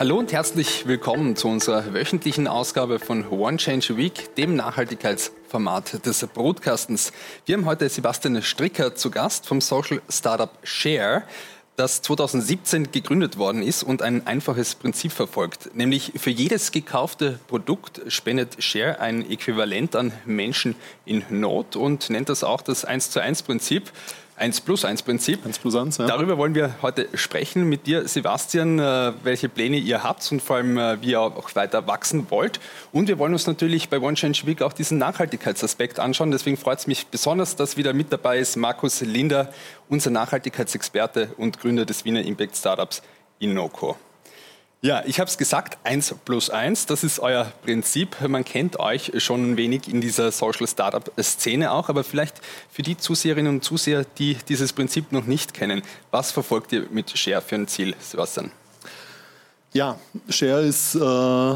Hallo und herzlich willkommen zu unserer wöchentlichen Ausgabe von One Change a Week, dem Nachhaltigkeitsformat des Broadcastens. Wir haben heute Sebastian Stricker zu Gast vom Social Startup Share das 2017 gegründet worden ist und ein einfaches Prinzip verfolgt. Nämlich für jedes gekaufte Produkt spendet Share ein Äquivalent an Menschen in Not und nennt das auch das 1 zu 1 Prinzip. 1 plus 1 Prinzip. 1 plus 1, ja. Darüber wollen wir heute sprechen mit dir, Sebastian, äh, welche Pläne ihr habt und vor allem, äh, wie ihr auch weiter wachsen wollt. Und wir wollen uns natürlich bei One Change Week auch diesen Nachhaltigkeitsaspekt anschauen. Deswegen freut es mich besonders, dass wieder mit dabei ist Markus Linder, unser Nachhaltigkeitsexperte und Gründer des Wiener Impact Startups Innoco. Ja, ich habe es gesagt, 1 plus 1, das ist euer Prinzip. Man kennt euch schon ein wenig in dieser Social Startup-Szene auch, aber vielleicht für die Zuseherinnen und Zuseher, die dieses Prinzip noch nicht kennen, was verfolgt ihr mit Share für ein Ziel, Sebastian? Ja, Share ist äh,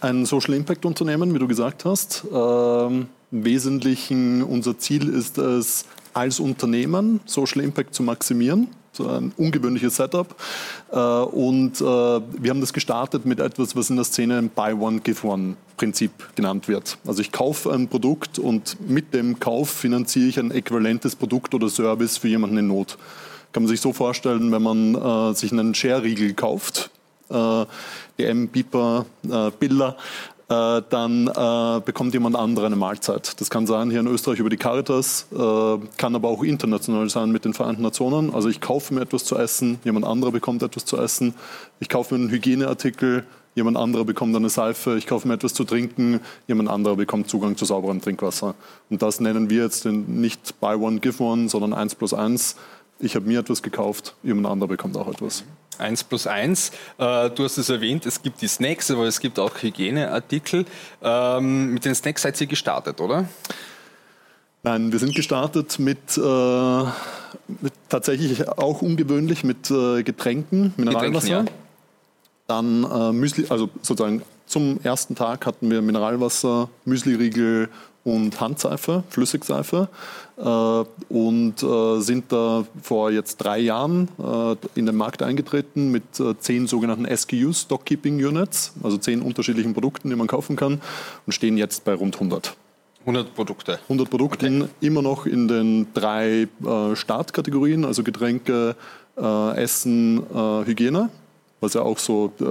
ein Social Impact Unternehmen, wie du gesagt hast. Ähm, Im Wesentlichen unser Ziel ist es, als Unternehmen Social Impact zu maximieren so ein ungewöhnliches Setup. Äh, und äh, wir haben das gestartet mit etwas, was in der Szene ein Buy One, Give One Prinzip genannt wird. Also ich kaufe ein Produkt und mit dem Kauf finanziere ich ein äquivalentes Produkt oder Service für jemanden in Not. Kann man sich so vorstellen, wenn man äh, sich einen Share-Riegel kauft, DM, Beeper, Biller, äh, dann äh, bekommt jemand andere eine Mahlzeit. Das kann sein hier in Österreich über die Caritas, äh, kann aber auch international sein mit den Vereinten Nationen. Also ich kaufe mir etwas zu essen, jemand anderer bekommt etwas zu essen. Ich kaufe mir einen Hygieneartikel, jemand anderer bekommt eine Seife, ich kaufe mir etwas zu trinken, jemand anderer bekommt Zugang zu sauberem Trinkwasser. Und das nennen wir jetzt nicht Buy One, Give One, sondern 1 plus 1. Ich habe mir etwas gekauft, jemand anderer bekommt auch etwas. 1 plus 1. Äh, du hast es erwähnt, es gibt die Snacks, aber es gibt auch Hygieneartikel. Ähm, mit den Snacks seid ihr gestartet, oder? Nein, wir sind gestartet mit, äh, mit tatsächlich auch ungewöhnlich mit äh, Getränken, Mineralwasser. Getränken, ja. Dann Müsli, also sozusagen zum ersten Tag hatten wir Mineralwasser, Müsliriegel und Handseife, Flüssigseife äh, und äh, sind da vor jetzt drei Jahren äh, in den Markt eingetreten mit zehn sogenannten SKUs, Stock Keeping Units, also zehn unterschiedlichen Produkten, die man kaufen kann und stehen jetzt bei rund 100. 100 Produkte. 100 Produkten, okay. immer noch in den drei Startkategorien, also Getränke, Essen, Hygiene was ja auch so, äh,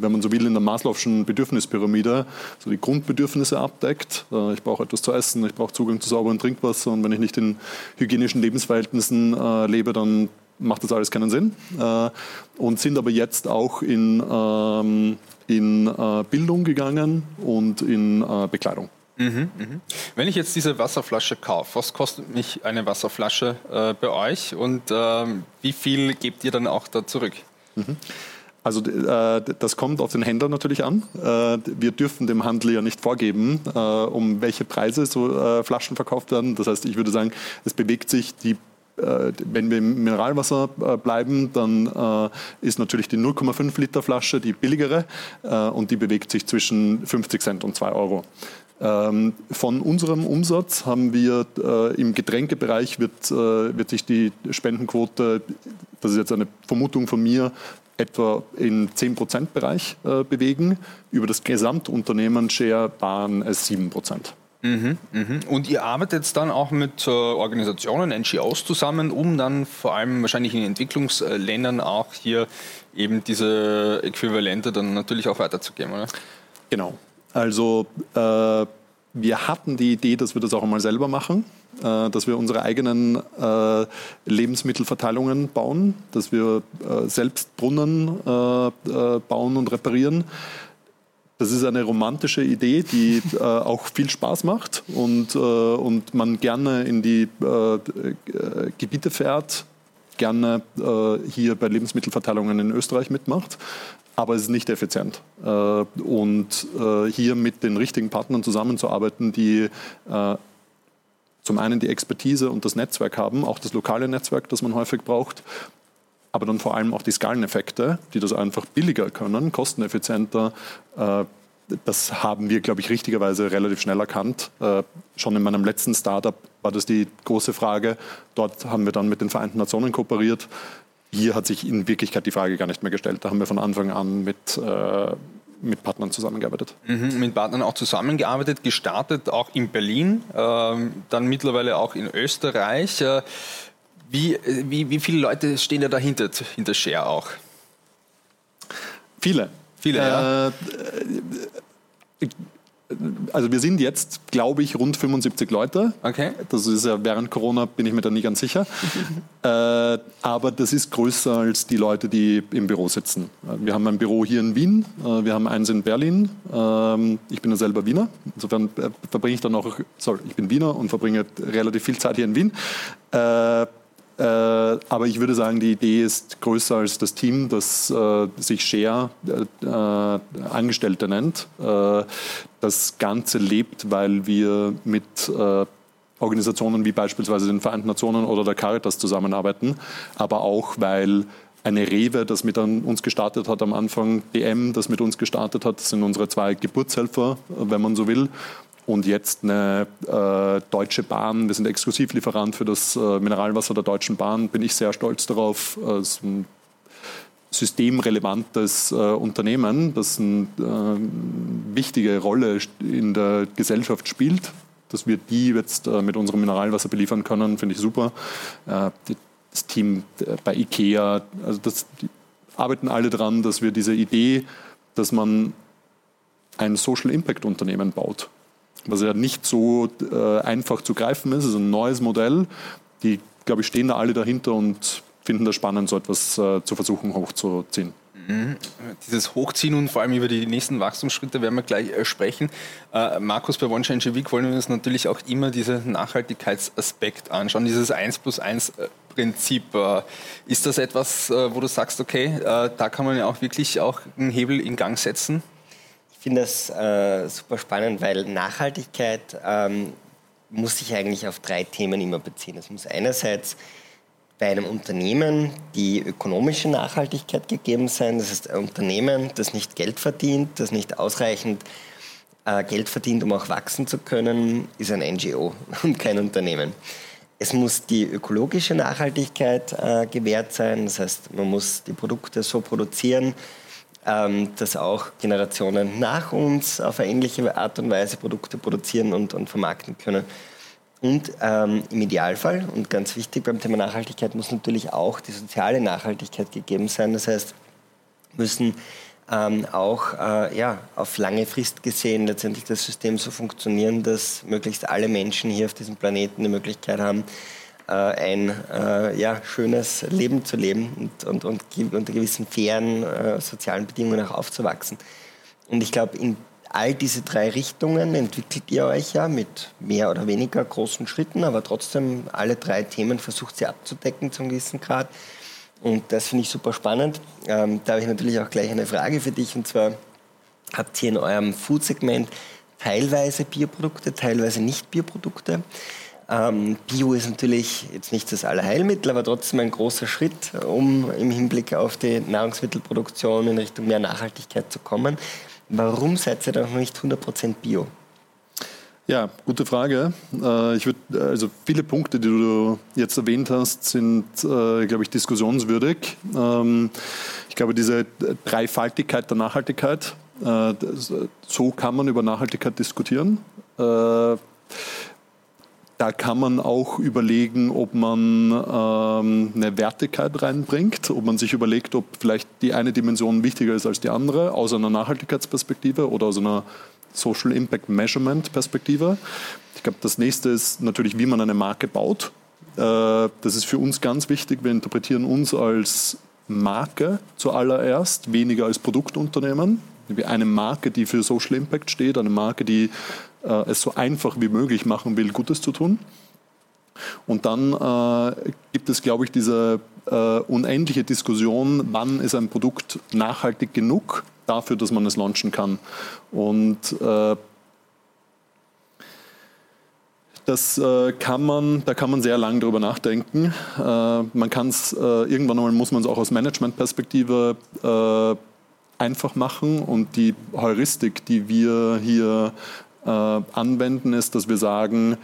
wenn man so will, in der Maslow'schen Bedürfnispyramide so die Grundbedürfnisse abdeckt. Äh, ich brauche etwas zu essen, ich brauche Zugang zu sauberem Trinkwasser und wenn ich nicht in hygienischen Lebensverhältnissen äh, lebe, dann macht das alles keinen Sinn. und sind aber jetzt auch in, ähm, in Bildung gegangen und in Bekleidung. Mhm, mh. Wenn ich jetzt diese Wasserflasche kaufe, was kostet mich eine Wasserflasche äh, bei euch und ähm, wie viel gebt ihr dann auch da zurück? Mhm. Also äh, das kommt auf den Händler natürlich an. Äh, wir dürfen dem Handel ja nicht vorgeben, äh, um welche Preise so äh, Flaschen verkauft werden. Das heißt, ich würde sagen, es bewegt sich die äh, wenn wir im Mineralwasser äh, bleiben, dann ist natürlich die 0,5 Liter Flasche die billigere und die bewegt sich zwischen 50 Cent und 2 Euro. Ähm, von unserem Umsatz haben wir im Getränkebereich wird, wird sich die Spendenquote, das ist jetzt eine Vermutung von mir, etwa im 10%-Bereich äh, bewegen. Über das Gesamtunternehmen Share waren es 7%. Mhm, mhm. Und ihr arbeitet dann auch mit äh, Organisationen, NGOs zusammen, um dann vor allem wahrscheinlich in Entwicklungsländern auch hier eben diese Äquivalente dann natürlich auch weiterzugeben, oder? Genau. Also äh, wir hatten die Idee, dass wir das auch einmal selber machen. Äh, dass wir unsere eigenen äh, Lebensmittelverteilungen bauen, dass wir äh, selbst Brunnen bauen und reparieren. Das ist eine romantische Idee, die äh, auch viel Spaß macht und, äh, und man gerne in die äh, Gebiete fährt, gerne hier bei Lebensmittelverteilungen in Österreich mitmacht. Aber es ist nicht effizient. und hier mit den richtigen Partnern zusammenzuarbeiten, die zum einen die Expertise und das Netzwerk haben, auch das lokale Netzwerk, das man häufig braucht, aber dann vor allem auch die Skaleneffekte, die das einfach billiger können, kosteneffizienter. Äh, das haben wir, glaube ich, richtigerweise relativ schnell erkannt. Äh, schon in meinem letzten Startup war das die große Frage. Dort haben wir dann mit den Vereinten Nationen kooperiert. hier hat sich in Wirklichkeit die Frage gar nicht mehr gestellt. Da haben wir von Anfang an mit, äh, mit Partnern zusammengearbeitet. Mhm, mit Partnern auch zusammengearbeitet, gestartet auch in Berlin, ähm, dann mittlerweile auch in Österreich. Äh, wie, wie, wie viele Leute stehen da dahinter, hinter Share auch? Viele. Viele, ja. Äh, also wir sind jetzt, glaube ich, rund 75 Leute. Okay. Das ist ja während Corona, bin ich mir da nie ganz sicher. äh, aber das ist größer als die Leute, die im Büro sitzen. Wir haben ein Büro hier in Wien, äh, wir haben eins in Berlin. Ähm, ich bin ja selber Wiener. Insofern äh, verbringe ich dann auch, sorry, ich bin Wiener und verbringe relativ viel Zeit hier in Wien. Äh, äh, aber ich würde sagen, die Idee ist größer als das Team, das äh, sich Share äh, Angestellte nennt. Äh, das Ganze lebt, weil wir mit äh, Organisationen wie beispielsweise den Vereinten Nationen oder der Caritas zusammenarbeiten, aber auch, weil eine Rewe, das mit uns gestartet hat am Anfang, DM, das mit uns gestartet hat, das sind unsere zwei Geburtshelfer, wenn man so will und jetzt eine äh, Deutsche Bahn. Wir sind Exklusivlieferant für das äh, Mineralwasser der Deutschen Bahn. Bin ich sehr stolz darauf. Äh, ist ein systemrelevantes äh, Unternehmen, das eine äh, wichtige Rolle in der Gesellschaft spielt. Dass wir die jetzt äh, mit unserem Mineralwasser beliefern können, finde ich super. das Team bei IKEA, also das, die arbeiten alle daran, dass wir diese Idee, dass man ein Social Impact Unternehmen baut was ja nicht so äh, einfach zu greifen ist. Es ist ein neues Modell. Die, glaube ich, stehen da alle dahinter und finden das spannend, so etwas äh, zu versuchen hochzuziehen. Mhm. Dieses Hochziehen und vor allem über die nächsten Wachstumsschritte werden wir gleich äh, sprechen. Äh, Markus, bei One Change Week wollen wir uns natürlich auch immer diesen Nachhaltigkeitsaspekt anschauen, dieses 1 plus 1 äh, Prinzip. Ist das etwas, wo du sagst, okay, da kann man ja auch wirklich auch einen Hebel in Gang setzen? Ich finde das äh, super spannend, weil Nachhaltigkeit ähm, muss sich eigentlich auf drei Themen immer beziehen. Es muss einerseits bei einem Unternehmen die ökonomische Nachhaltigkeit gegeben sein. Das heißt, ein Unternehmen, das nicht Geld verdient, das nicht ausreichend äh, Geld verdient, um auch wachsen zu können, ist ein NGO und kein Unternehmen. Es muss die ökologische Nachhaltigkeit äh, gewährt sein. Das heißt, man muss die Produkte so produzieren, ähm, dass auch Generationen nach uns auf eine ähnliche Art und Weise Produkte produzieren und, und vermarkten können. Und ähm, im Idealfall, und ganz wichtig beim Thema Nachhaltigkeit, muss natürlich auch die soziale Nachhaltigkeit gegeben sein. Das heißt, müssen ähm, auch äh, ja, auf lange Frist gesehen letztendlich das System so funktionieren, dass möglichst alle Menschen hier auf diesem Planeten die Möglichkeit haben, ein äh, ja, schönes Leben zu leben und, und, und unter gewissen fairen äh, sozialen Bedingungen auch aufzuwachsen. Und ich glaube, in all diese drei Richtungen entwickelt ihr euch ja mit mehr oder weniger großen Schritten, aber trotzdem alle drei Themen versucht sie abzudecken zu einem gewissen Grad. Und das finde ich super spannend. Ähm, da habe ich natürlich auch gleich eine Frage für dich. Und zwar habt ihr in eurem Food-Segment teilweise Bioprodukte, teilweise nicht Bioprodukte. Ähm, Bio ist natürlich jetzt nicht das Allerheilmittel, aber trotzdem ein großer Schritt, um im Hinblick auf die Nahrungsmittelproduktion in Richtung mehr Nachhaltigkeit zu kommen. Warum seid ihr noch nicht 100% Bio? Ja, gute Frage. Äh, ich würde also viele Punkte, die du jetzt erwähnt hast, sind, äh, glaube ich, diskussionswürdig. Ähm, ich glaube, diese Dreifaltigkeit der Nachhaltigkeit, äh, so kann man über Nachhaltigkeit diskutieren. Da kann man auch überlegen, ob man ähm, eine Wertigkeit reinbringt, ob man sich überlegt, ob vielleicht die eine Dimension wichtiger ist als die andere, aus einer Nachhaltigkeitsperspektive oder aus einer Social Impact Measurement Perspektive. Ich glaube, das nächste ist natürlich, wie man eine Marke baut. Äh, das ist für uns ganz wichtig. Wir interpretieren uns als Marke zuallererst, weniger als Produktunternehmen. Eine Marke, die für Social Impact steht, eine Marke, die äh, es so einfach wie möglich machen will, Gutes zu tun. Und dann äh, gibt es, glaube ich, diese äh, unendliche Diskussion, wann ist ein Produkt nachhaltig genug dafür, dass man es launchen kann. Und äh, das äh, kann man, da kann man sehr lange darüber nachdenken. Äh, man kann es, irgendwann einmal muss man es auch aus Managementperspektive einfach machen und die Heuristik, die wir hier äh, anwenden, ist, dass wir sagen,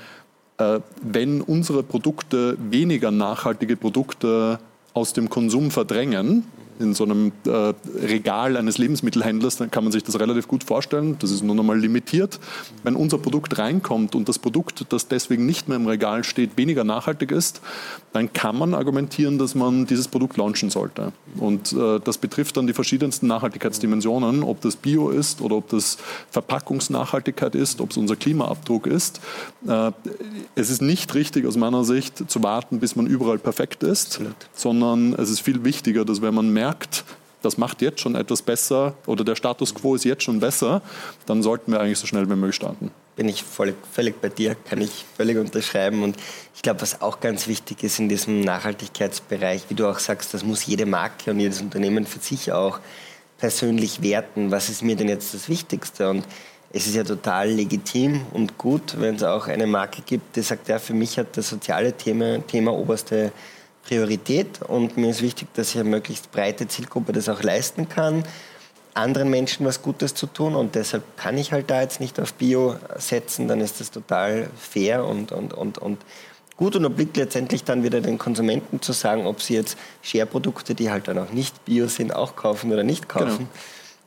äh, wenn unsere Produkte weniger nachhaltige Produkte aus dem Konsum verdrängen, in so einem äh, Regal eines Lebensmittelhändlers, dann kann man sich das relativ gut vorstellen. Das ist nur noch mal limitiert. Wenn unser Produkt reinkommt und das Produkt, das deswegen nicht mehr im Regal steht, weniger nachhaltig ist, dann kann man argumentieren, dass man dieses Produkt launchen sollte. Und äh, das betrifft dann die verschiedensten Nachhaltigkeitsdimensionen, ob das Bio ist oder ob das Verpackungsnachhaltigkeit ist, ob es unser Klimaabdruck ist. Äh, es ist nicht richtig aus meiner Sicht zu warten, bis man überall perfekt ist, Absolut. sondern es ist viel wichtiger, dass wenn man merkt, das macht jetzt schon etwas besser oder der Status quo ist jetzt schon besser, dann sollten wir eigentlich so schnell wie möglich starten. Bin ich voll, völlig bei dir, kann ich völlig unterschreiben. Und ich glaube, was auch ganz wichtig ist in diesem Nachhaltigkeitsbereich, wie du auch sagst, das muss jede Marke und jedes Unternehmen für sich auch persönlich werten. Was ist mir denn jetzt das Wichtigste? Und es ist ja total legitim und gut, wenn es auch eine Marke gibt, die sagt, ja, für mich hat das soziale Thema, Thema oberste Priorität und mir ist wichtig, dass ich eine möglichst breite Zielgruppe das auch leisten kann, anderen Menschen was Gutes zu tun und deshalb kann ich halt da jetzt nicht auf Bio setzen, dann ist das total fair und, und, und, und gut und obliegt letztendlich dann wieder den Konsumenten zu sagen, ob sie jetzt Share-Produkte, die halt dann auch nicht Bio sind, auch kaufen oder nicht kaufen. Genau.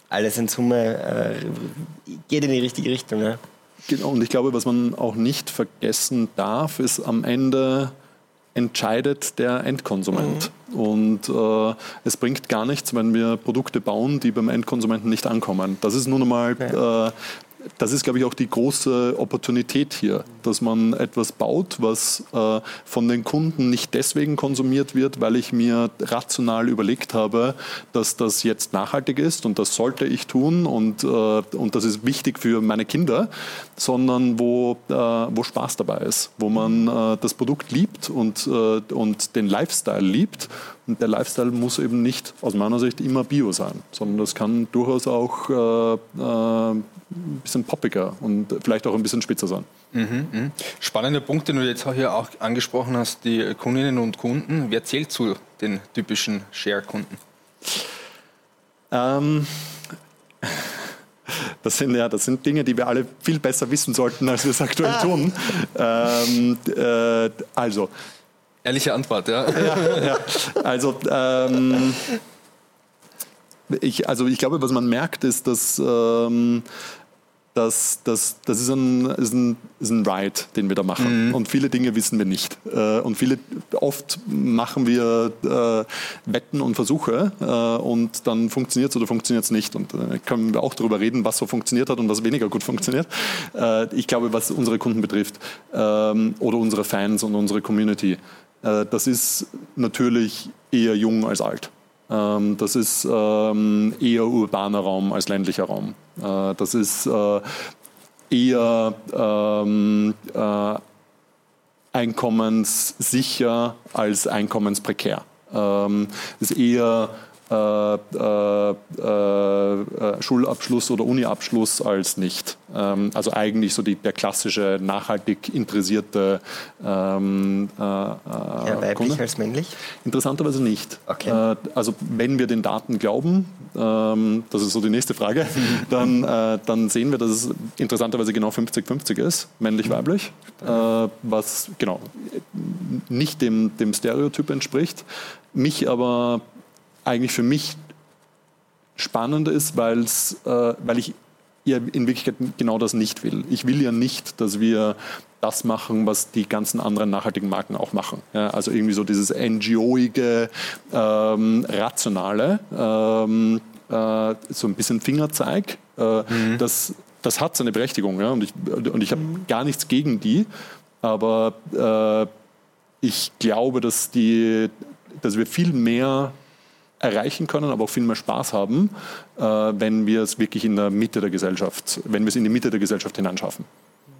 Alles in Summe äh, geht in die richtige Richtung. Ja. Genau, und ich glaube, was man auch nicht vergessen darf, ist am Ende entscheidet der Endkonsument. Mhm. Und äh, es bringt gar nichts, wenn wir Produkte bauen, die beim Endkonsumenten nicht ankommen. Das ist nun einmal ja. äh, das ist, glaube ich, auch die große Opportunität hier, dass man etwas baut, was äh, von den Kunden nicht deswegen konsumiert wird, weil ich mir rational überlegt habe, dass das jetzt nachhaltig ist und das sollte ich tun und, äh, und das ist wichtig für meine Kinder, sondern wo, äh, wo Spaß dabei ist, wo man äh, das Produkt liebt und, äh, und den Lifestyle liebt und der Lifestyle muss eben nicht aus meiner Sicht immer Bio sein, sondern das kann durchaus auch äh, äh, ein bisschen poppiger und vielleicht auch ein bisschen spitzer sein. Mhm, mh. Spannender Punkt, den du jetzt hier auch angesprochen hast, die Kundinnen und Kunden. Wer zählt zu den typischen Share-Kunden? Ähm, das sind, ja, das sind Dinge, die wir alle viel besser wissen sollten, als wir es aktuell tun. Ähm, äh, also, Ehrliche Antwort, ja. ja, ja. Also, ähm, ich, also ich glaube, was man merkt, ist, dass ähm, das, das, das ist, ein, ist, ein, ist ein Ride, den wir da machen. Mhm. Und viele Dinge wissen wir nicht. Äh, und viele, oft machen wir äh, Wetten und Versuche äh, und dann funktioniert es oder funktioniert es nicht. Und äh, können wir auch darüber reden, was so funktioniert hat und was weniger gut funktioniert. Äh, ich glaube, was unsere Kunden betrifft ähm, oder unsere Fans und unsere Community, das ist natürlich eher jung als alt. Ähm, das ist ähm, eher urbaner Raum als ländlicher Raum. Äh, das ist äh, eher ähm, einkommenssicher als einkommensprekär. Das ist eher äh, äh, äh, Schulabschluss oder Uniabschluss als nicht. Ähm, also eigentlich so die, der klassische nachhaltig interessierte ähm, äh, ja, weiblich Kunde. als männlich? Interessanterweise nicht. Okay. Äh, also wenn wir den Daten glauben, ähm, das ist so die nächste Frage, dann, äh, dann sehen wir, dass es interessanterweise genau 50-50 ist, männlich-weiblich, was genau nicht dem, dem Stereotyp entspricht, mich aber eigentlich für mich spannender ist, weil's, äh, weil ich ja in Wirklichkeit genau das nicht will. Ich will ja nicht, dass wir das machen, was die ganzen anderen nachhaltigen Marken auch machen. Ja, also irgendwie so dieses NGO-ige, ähm, rationale, ähm, äh, so ein bisschen Fingerzeig. Äh, mhm. das, das hat seine Berechtigung ja, und ich, und ich habe mhm. gar nichts gegen die, aber äh, ich glaube, dass, die, dass wir viel mehr erreichen können, aber auch viel mehr Spaß haben, äh, wenn wir es wirklich in der Mitte der Gesellschaft, wenn wir es in die Mitte der Gesellschaft hineinschaffen.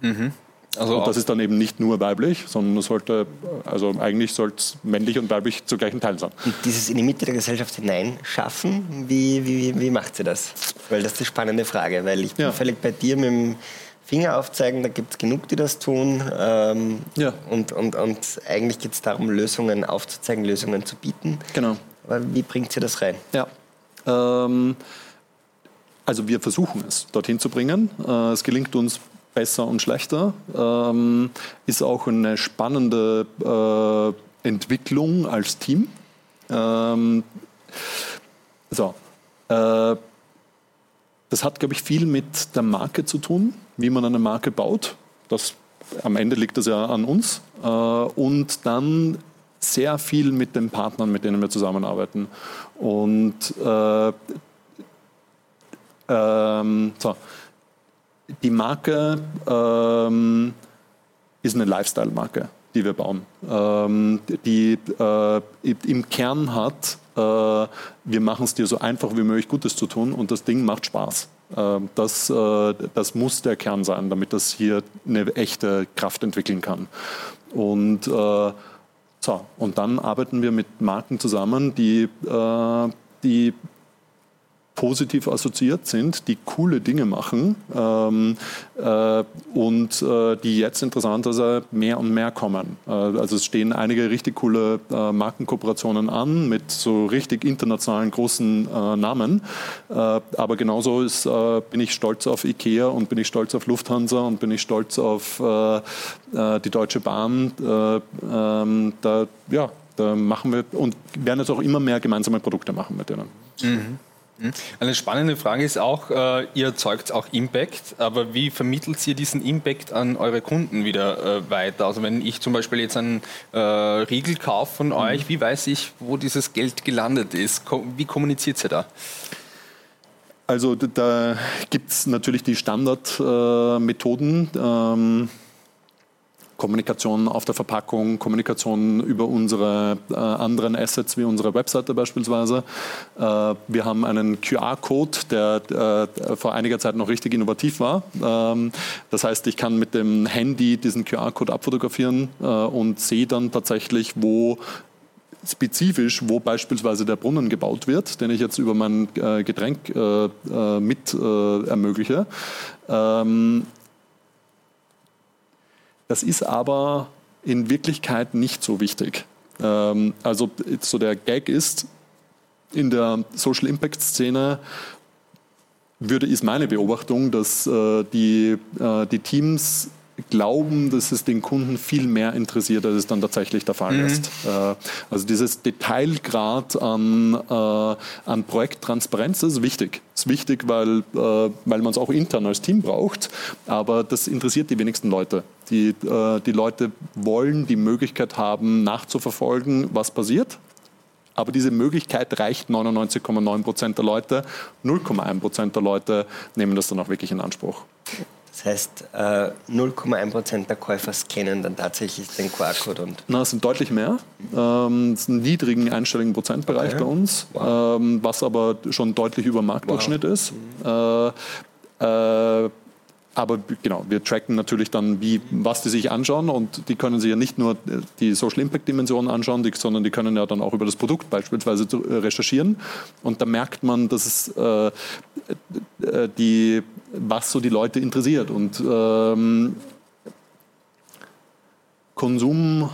Mhm. Also und das ist dann eben nicht nur weiblich, sondern es sollte, also eigentlich sollte es männlich und weiblich zu gleichen Teilen sein. Und dieses in die Mitte der Gesellschaft hineinschaffen, wie, wie, wie macht sie das? Weil das ist die spannende Frage, weil ich bin ja. völlig bei dir mit dem Finger aufzeigen, da gibt es genug, die das tun. Ähm, ja. und, und, und eigentlich geht es darum, Lösungen aufzuzeigen, Lösungen zu bieten. Genau. Wie bringt sie das rein? Ja. Ähm, also wir versuchen es dorthin zu bringen. Äh, es gelingt uns besser und schlechter. Ähm, ist auch eine spannende äh, Entwicklung als Team. Ähm, so. Äh, das hat, glaube ich, viel mit der Marke zu tun, wie man eine Marke baut. Das, am Ende liegt das ja an uns. Äh, und dann sehr viel mit den Partnern, mit denen wir zusammenarbeiten. Und äh, ähm, so. die Marke ähm, ist eine Lifestyle-Marke, die wir bauen, ähm, die äh, im Kern hat, äh, wir machen es dir so einfach wie möglich Gutes zu tun und das Ding macht Spaß. Äh, das, äh, das muss der Kern sein, damit das hier eine echte Kraft entwickeln kann. Und äh, so, und dann arbeiten wir mit Marken zusammen, die, äh, die positiv assoziiert sind, die coole Dinge machen ähm, äh, und äh, die jetzt interessanterweise mehr und mehr kommen. Äh, also es stehen einige richtig coole äh, Markenkooperationen an mit so richtig internationalen großen äh, Namen. Äh, aber genauso ist, bin ich stolz auf IKEA und bin ich stolz auf Lufthansa und bin ich stolz auf die Deutsche Bahn. Ähm, da, ja, da machen wir und werden jetzt auch immer mehr gemeinsame Produkte machen mit denen. Mhm. Mhm. Eine spannende Frage ist auch, äh, ihr erzeugt auch Impact, aber wie vermittelt ihr diesen Impact an eure Kunden wieder äh, weiter? Also wenn ich zum Beispiel jetzt einen äh, Riegel kaufe von mhm. euch, wie weiß ich, wo dieses Geld gelandet ist? Ko wie kommuniziert ihr da? Also da gibt es natürlich die Standardmethoden. Ähm, Kommunikation auf der Verpackung, Kommunikation über unsere äh, anderen Assets wie unsere Webseite beispielsweise. Äh, wir haben einen QR-Code, der äh, vor einiger Zeit noch richtig innovativ war. Ähm, das heißt, ich kann mit dem Handy diesen QR-Code abfotografieren äh, und sehe dann tatsächlich, wo spezifisch, wo beispielsweise der Brunnen gebaut wird, den ich jetzt über mein äh, Getränk äh, mit ermögliche. Ähm, das ist aber in Wirklichkeit nicht so wichtig. Ähm, also so der Gag ist, in der Social Impact Szene würde, ist meine Beobachtung, dass äh, die, äh, die Teams glauben, dass es den Kunden viel mehr interessiert, als es dann tatsächlich der Fall mhm. ist. Äh, also dieses Detailgrad an, äh, an Projekttransparenz ist wichtig. Ist wichtig, weil, äh, weil man es auch intern als Team braucht, aber das interessiert die wenigsten Leute. Die, die Leute wollen die Möglichkeit haben, nachzuverfolgen, was passiert. Aber diese Möglichkeit reicht 99,9 Prozent der Leute. 0,1 Prozent der Leute nehmen das dann auch wirklich in Anspruch. Das heißt, 0,1% äh, der Käufer scannen dann tatsächlich den QR-Code. Na, es sind deutlich mehr. Ähm, es ist ein niedrigen einstelligen Prozentbereich okay. bei uns, wow. ähm, was aber schon deutlich über Marktdurchschnitt wow. ist. Äh, äh, aber genau, wir tracken natürlich dann, wie, was die sich anschauen und die können sich ja nicht nur die Social Impact Dimension anschauen, die, sondern die können ja dann auch über das Produkt beispielsweise recherchieren. Und da merkt man, dass es äh, die, was so die Leute interessiert. Und ähm, Konsum,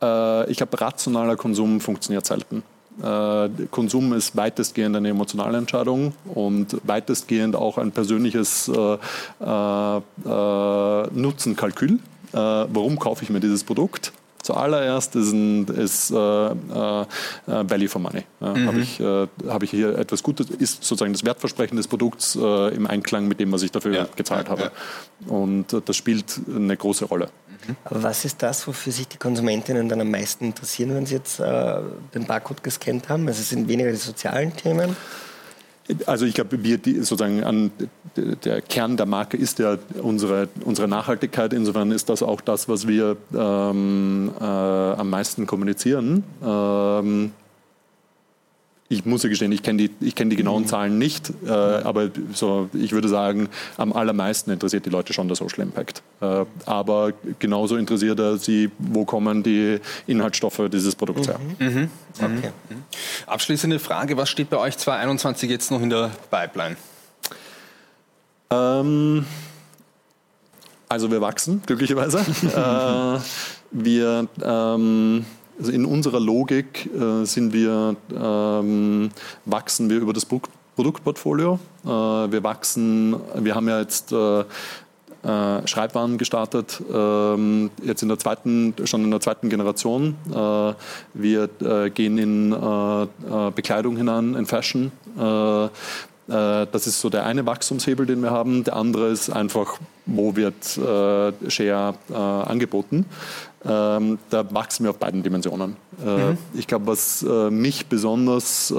äh, ich glaube, rationaler Konsum funktioniert selten. Äh, Konsum ist weitestgehend eine emotionale Entscheidung und weitestgehend auch ein persönliches äh, äh, äh Nutzenkalkül. Äh, warum kaufe ich mir dieses Produkt? Zuallererst ist, ein, ist äh, äh, Value for Money. Ja, mhm. Habe ich, äh, hab ich hier etwas Gutes, ist sozusagen das Wertversprechen des Produkts äh, im Einklang mit dem, was ich dafür ja. gezahlt habe. Ja. Und das spielt eine große Rolle. Aber was ist das, wofür sich die Konsumentinnen dann am meisten interessieren, wenn sie jetzt äh, den Barcode gescannt haben? Also es sind weniger die sozialen Themen? Also ich glaube, wir sozusagen an der Kern der Marke ist ja unsere, unsere Nachhaltigkeit. Insofern ist das auch das, was wir ähm, äh, am meisten kommunizieren. Ähm, ich muss ja gestehen, ich kenne die, kenn die genauen mhm. Zahlen nicht, äh, aber so, ich würde sagen, am allermeisten interessiert die Leute schon der Social Impact. Äh, aber genauso interessiert er sie, wo kommen die Inhaltsstoffe dieses Produkts her. Mhm. Mhm. Okay. Mhm. Abschließende Frage, was steht bei euch 2021 jetzt noch in der Pipeline? Ähm, also wir wachsen, glücklicherweise. äh, wir... Ähm, also in unserer Logik äh, sind wir, ähm, wachsen wir über das Produktportfolio. Äh, wir wachsen, wir haben ja jetzt äh, äh, Schreibwaren gestartet, ähm, jetzt in der zweiten, schon in der zweiten Generation. Äh, wir äh, gehen in Bekleidung hinein, in Fashion. Das ist so der eine Wachstumshebel, den wir haben. Der andere ist einfach, wo wird Share angeboten. Ähm, da wachsen wir auf beiden Dimensionen. Mhm. Ich glaube, was mich besonders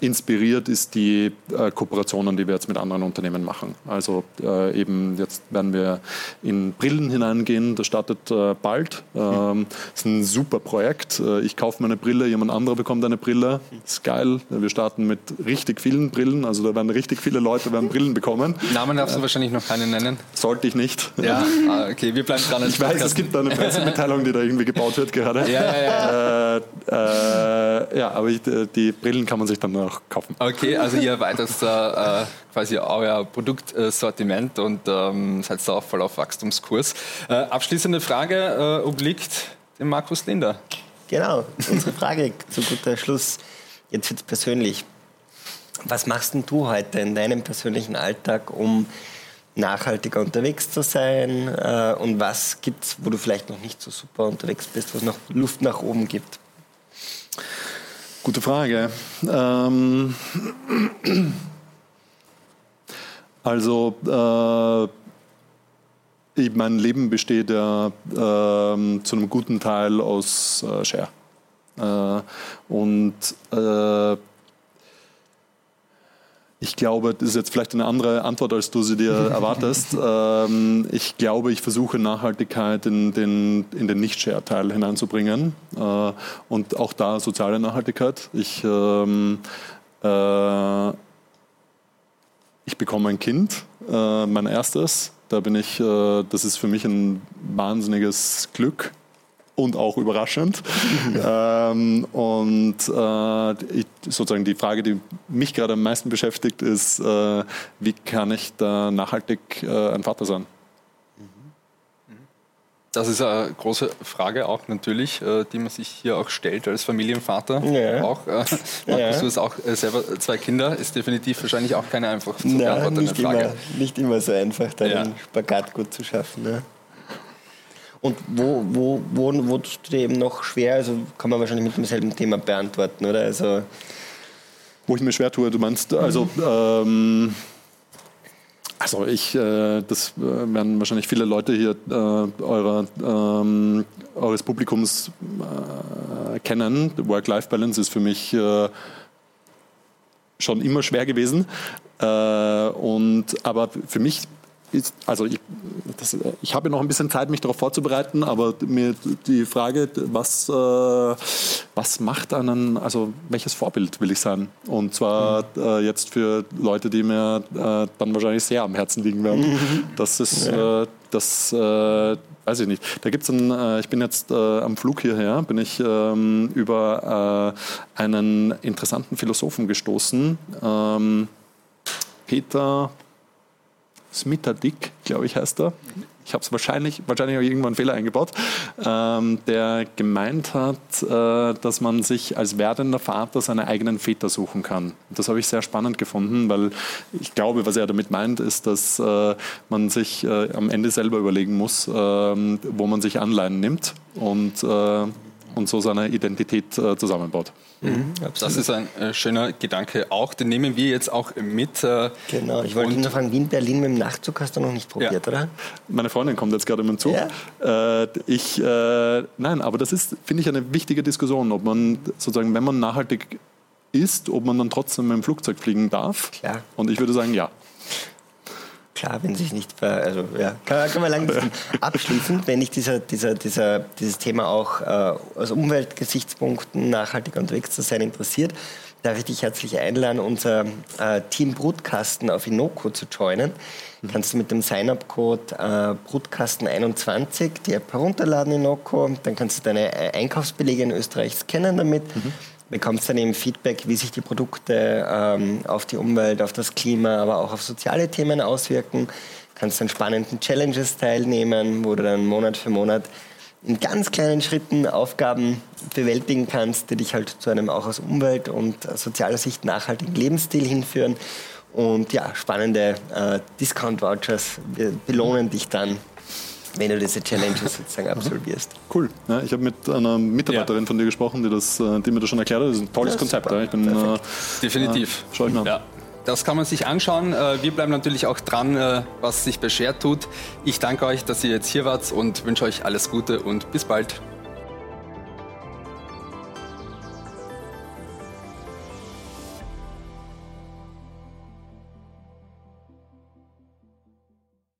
inspiriert ist die äh, Kooperationen, die wir jetzt mit anderen Unternehmen machen. Also äh, eben jetzt werden wir in Brillen hineingehen, das startet äh, bald. Ähm, ist ein super Projekt. Äh, ich kaufe meine Brille, jemand anderer bekommt eine Brille. Ist geil. Wir starten mit richtig vielen Brillen, also da werden richtig viele Leute werden Brillen bekommen. Namen darfst du wahrscheinlich noch keinen nennen. Sollte ich nicht. Ja, ah, okay, wir bleiben dran. Ich weiß, es gibt da eine Pressemitteilung, die da irgendwie gebaut wird gerade. Ja, ja, ja. Äh, äh, ja aber ich, die Brillen kann man sich dann noch kaufen. Okay, also ihr erweitert äh, quasi euer Produktsortiment und ähm, seid da auch voll auf Wachstumskurs. Äh, abschließende Frage äh, obliegt dem Markus Linder. Genau, unsere Frage zu guter Schluss. Jetzt wird es persönlich. Was machst denn du heute in deinem persönlichen Alltag, um nachhaltiger unterwegs zu sein? Äh, und was gibt es, wo du vielleicht noch nicht so super unterwegs bist, wo es noch Luft nach oben gibt? Gute Frage. Ähm, also äh, mein Leben besteht ja äh, zu einem guten Teil aus äh, Share. Äh, und äh, ich glaube, das ist jetzt vielleicht eine andere Antwort, als du sie dir erwartest. ähm, ich glaube, ich versuche Nachhaltigkeit in den, in den Nicht-Share-Teil hineinzubringen äh, und auch da soziale Nachhaltigkeit. Ich, ähm, äh, ich bekomme ein Kind, äh, mein erstes. Da bin ich, äh, das ist für mich ein wahnsinniges Glück und auch überraschend. ähm, und äh, ich, sozusagen die Frage, die mich gerade am meisten beschäftigt, ist, äh, wie kann ich da nachhaltig äh, ein Vater sein? Das ist eine große Frage auch natürlich, äh, die man sich hier auch stellt als Familienvater. Ja. Auch, äh, Markus, ja. du hast auch äh, selber zwei Kinder, ist definitiv wahrscheinlich auch keine einfach zu beantwortende Frage. Immer, nicht immer so einfach, da ja. den Spagat gut zu schaffen. Ne? Und wo, wo, wo, wo tust du dir eben noch schwer? Also kann man wahrscheinlich mit demselben Thema beantworten, oder? Also wo ich mir schwer tue, du meinst, also ähm, also ich, äh, das äh, werden wahrscheinlich viele Leute hier äh, eurer, ähm, eures Publikums äh, kennen. Work-Life-Balance ist für mich äh, schon immer schwer gewesen. Äh, und, aber für mich ist, also ich, das, ich habe noch ein bisschen Zeit, mich darauf vorzubereiten, aber mir die Frage, was, äh, was macht einen, also welches Vorbild will ich sein? Und zwar mhm. äh, jetzt für Leute, die mir äh, dann wahrscheinlich sehr am Herzen liegen werden. Mhm. Das ist, ja. Äh, das äh, weiß ich nicht. Da gibt es ein, äh, ich bin jetzt am Flug hierher, bin ich ähm, über einen interessanten Philosophen gestoßen. Ähm, Peter Smitterdick, glaube ich, heißt er. Ich habe es wahrscheinlich, wahrscheinlich auch irgendwann einen Fehler eingebaut, ähm, der gemeint hat, äh, dass man sich als werdender Vater seine eigenen Väter suchen kann. Das habe ich sehr spannend gefunden, weil ich glaube, was er damit meint, ist, dass äh, man sich äh, am Ende selber überlegen muss, ähm, wo man sich Anleihen nimmt und, äh, und so seine Identität äh, zusammenbaut. Mhm, das ist ein äh, schöner Gedanke auch. Den nehmen wir jetzt auch mit. Äh, genau, ich wollte nur fragen, Wien-Berlin mit dem Nachtzug hast du noch nicht probiert, ja. oder? Meine Freundin kommt jetzt gerade mit dem Zug. Ja. Äh, ich, äh, nein, aber das ist, finde ich, eine wichtige Diskussion, ob man sozusagen, wenn man nachhaltig ist, ob man dann trotzdem mit dem Flugzeug fliegen darf. Klar. Und ich würde sagen, ja klar, wenn sich nicht, also ja, kann, kann man lang abschließen, wenn ich dieser, dieser, dieser, dieses Thema auch äh, aus Umweltgesichtspunkten nachhaltiger unterwegs zu sein interessiert, darf ich dich herzlich einladen, unser äh, Team Brutkasten auf Inoko zu joinen. Mhm. Kannst du mit dem Sign-up-Code äh, Brutkasten21 die App herunterladen in Inoko, dann kannst du deine äh, Einkaufsbelege in Österreich scannen damit. Mhm bekommst dann eben Feedback, wie sich die Produkte ähm, auf die Umwelt, auf das Klima, aber auch auf soziale Themen auswirken. Kannst an spannenden Challenges teilnehmen, wo du dann Monat für Monat in ganz kleinen Schritten Aufgaben bewältigen kannst, die dich halt zu einem auch aus Umwelt- und sozialer Sicht nachhaltigen Lebensstil hinführen. Und ja, spannende äh, Discount-Vouchers belohnen dich dann wenn du diese Challenges sozusagen absolvierst. Cool. Ja, ich habe mit einer Mitarbeiterin ja. von dir gesprochen, die, das, äh, die mir das schon erklärt hat. Das ist ein tolles Konzept. Ja. Ich bin, äh, Definitiv. Äh, schau ich mal Ja. Das kann man sich anschauen. Äh, wir bleiben natürlich auch dran, äh, was sich bei Share tut. Ich danke euch, dass ihr jetzt hier wart und wünsche euch alles Gute und bis bald.